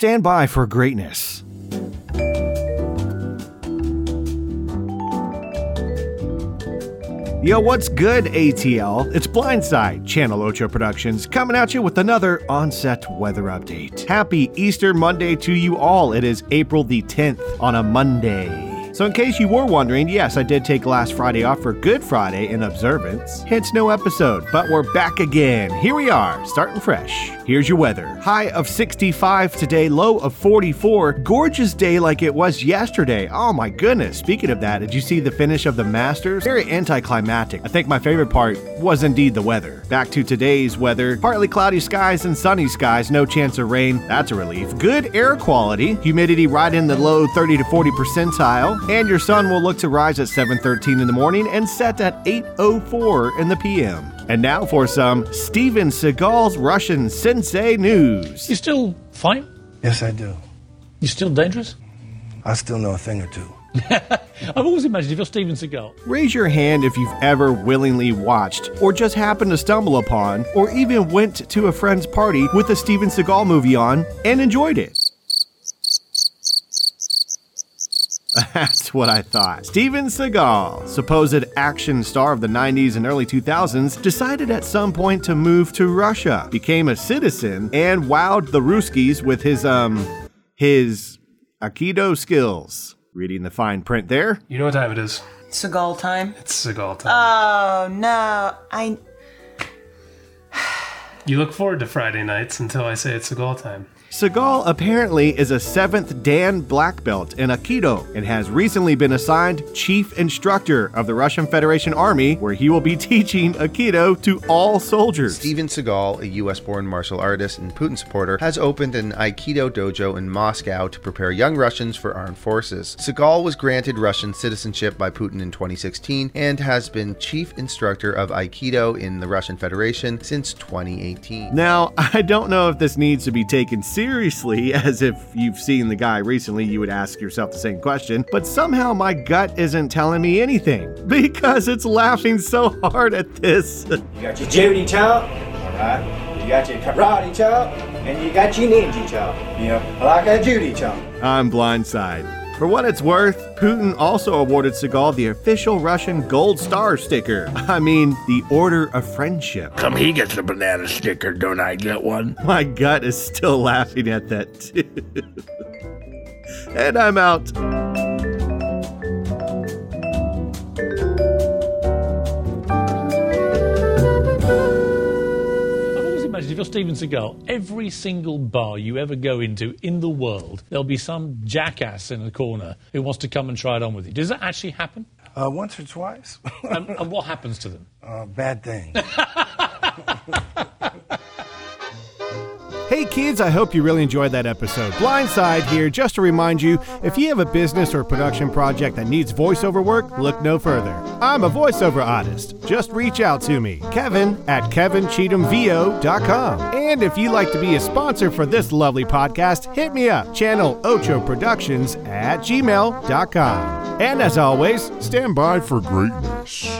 stand by for greatness. Yo, what's good, ATL? It's Blindside, Channel Ocho Productions, coming at you with another onset weather update. Happy Easter Monday to you all. It is April the 10th on a Monday. So, in case you were wondering, yes, I did take last Friday off for Good Friday in observance, hence no episode, but we're back again. Here we are, starting fresh. Here's your weather high of 65 today, low of 44. Gorgeous day like it was yesterday. Oh my goodness. Speaking of that, did you see the finish of the Masters? Very anticlimactic. I think my favorite part was indeed the weather. Back to today's weather partly cloudy skies and sunny skies, no chance of rain. That's a relief. Good air quality, humidity right in the low 30 to 40 percentile and your sun will look to rise at 7:13 in the morning and set at 8:04 in the p.m. And now for some Steven Seagal's Russian Sensei news. You still fine? Yes, I do. You still dangerous? I still know a thing or two. I've always imagined if you're Steven Seagal. Raise your hand if you've ever willingly watched, or just happened to stumble upon, or even went to a friend's party with a Steven Seagal movie on and enjoyed it. That's what I thought. Steven Seagal, supposed action star of the 90s and early 2000s, decided at some point to move to Russia, became a citizen, and wowed the Ruskies with his, um, his Aikido skills. Reading the fine print there. You know what time it is? Seagal time. It's Seagal time. Oh no, I. you look forward to Friday nights until I say it's Seagal time. Seagal apparently is a seventh Dan black belt in Aikido and has recently been assigned chief instructor of the Russian Federation Army, where he will be teaching Aikido to all soldiers. Steven Seagal, a U.S. born martial artist and Putin supporter, has opened an Aikido dojo in Moscow to prepare young Russians for armed forces. Seagal was granted Russian citizenship by Putin in 2016 and has been chief instructor of Aikido in the Russian Federation since 2018. Now, I don't know if this needs to be taken seriously seriously as if you've seen the guy recently, you would ask yourself the same question, but somehow my gut isn't telling me anything because it's laughing so hard at this. You got your Judy chop, alright? You got your karate chop, and you got your ninja chop. You know, like a Judy chop. I'm blindside. For what it's worth, Putin also awarded Seagal the official Russian Gold Star sticker. I mean, the Order of Friendship. Come, he gets a banana sticker, don't I get one? My gut is still laughing at that, too. and I'm out. Steven Seagal, every single bar you ever go into in the world, there'll be some jackass in the corner who wants to come and try it on with you. Does that actually happen? Uh, once or twice. and, and, what happens to them? Uh, bad things. Hey kids, I hope you really enjoyed that episode. Blindside here, just to remind you if you have a business or production project that needs voiceover work, look no further. I'm a voiceover artist. Just reach out to me, Kevin at KevinCheathamVO.com. And if you'd like to be a sponsor for this lovely podcast, hit me up, channel Ocho Productions at gmail.com. And as always, stand by for greatness.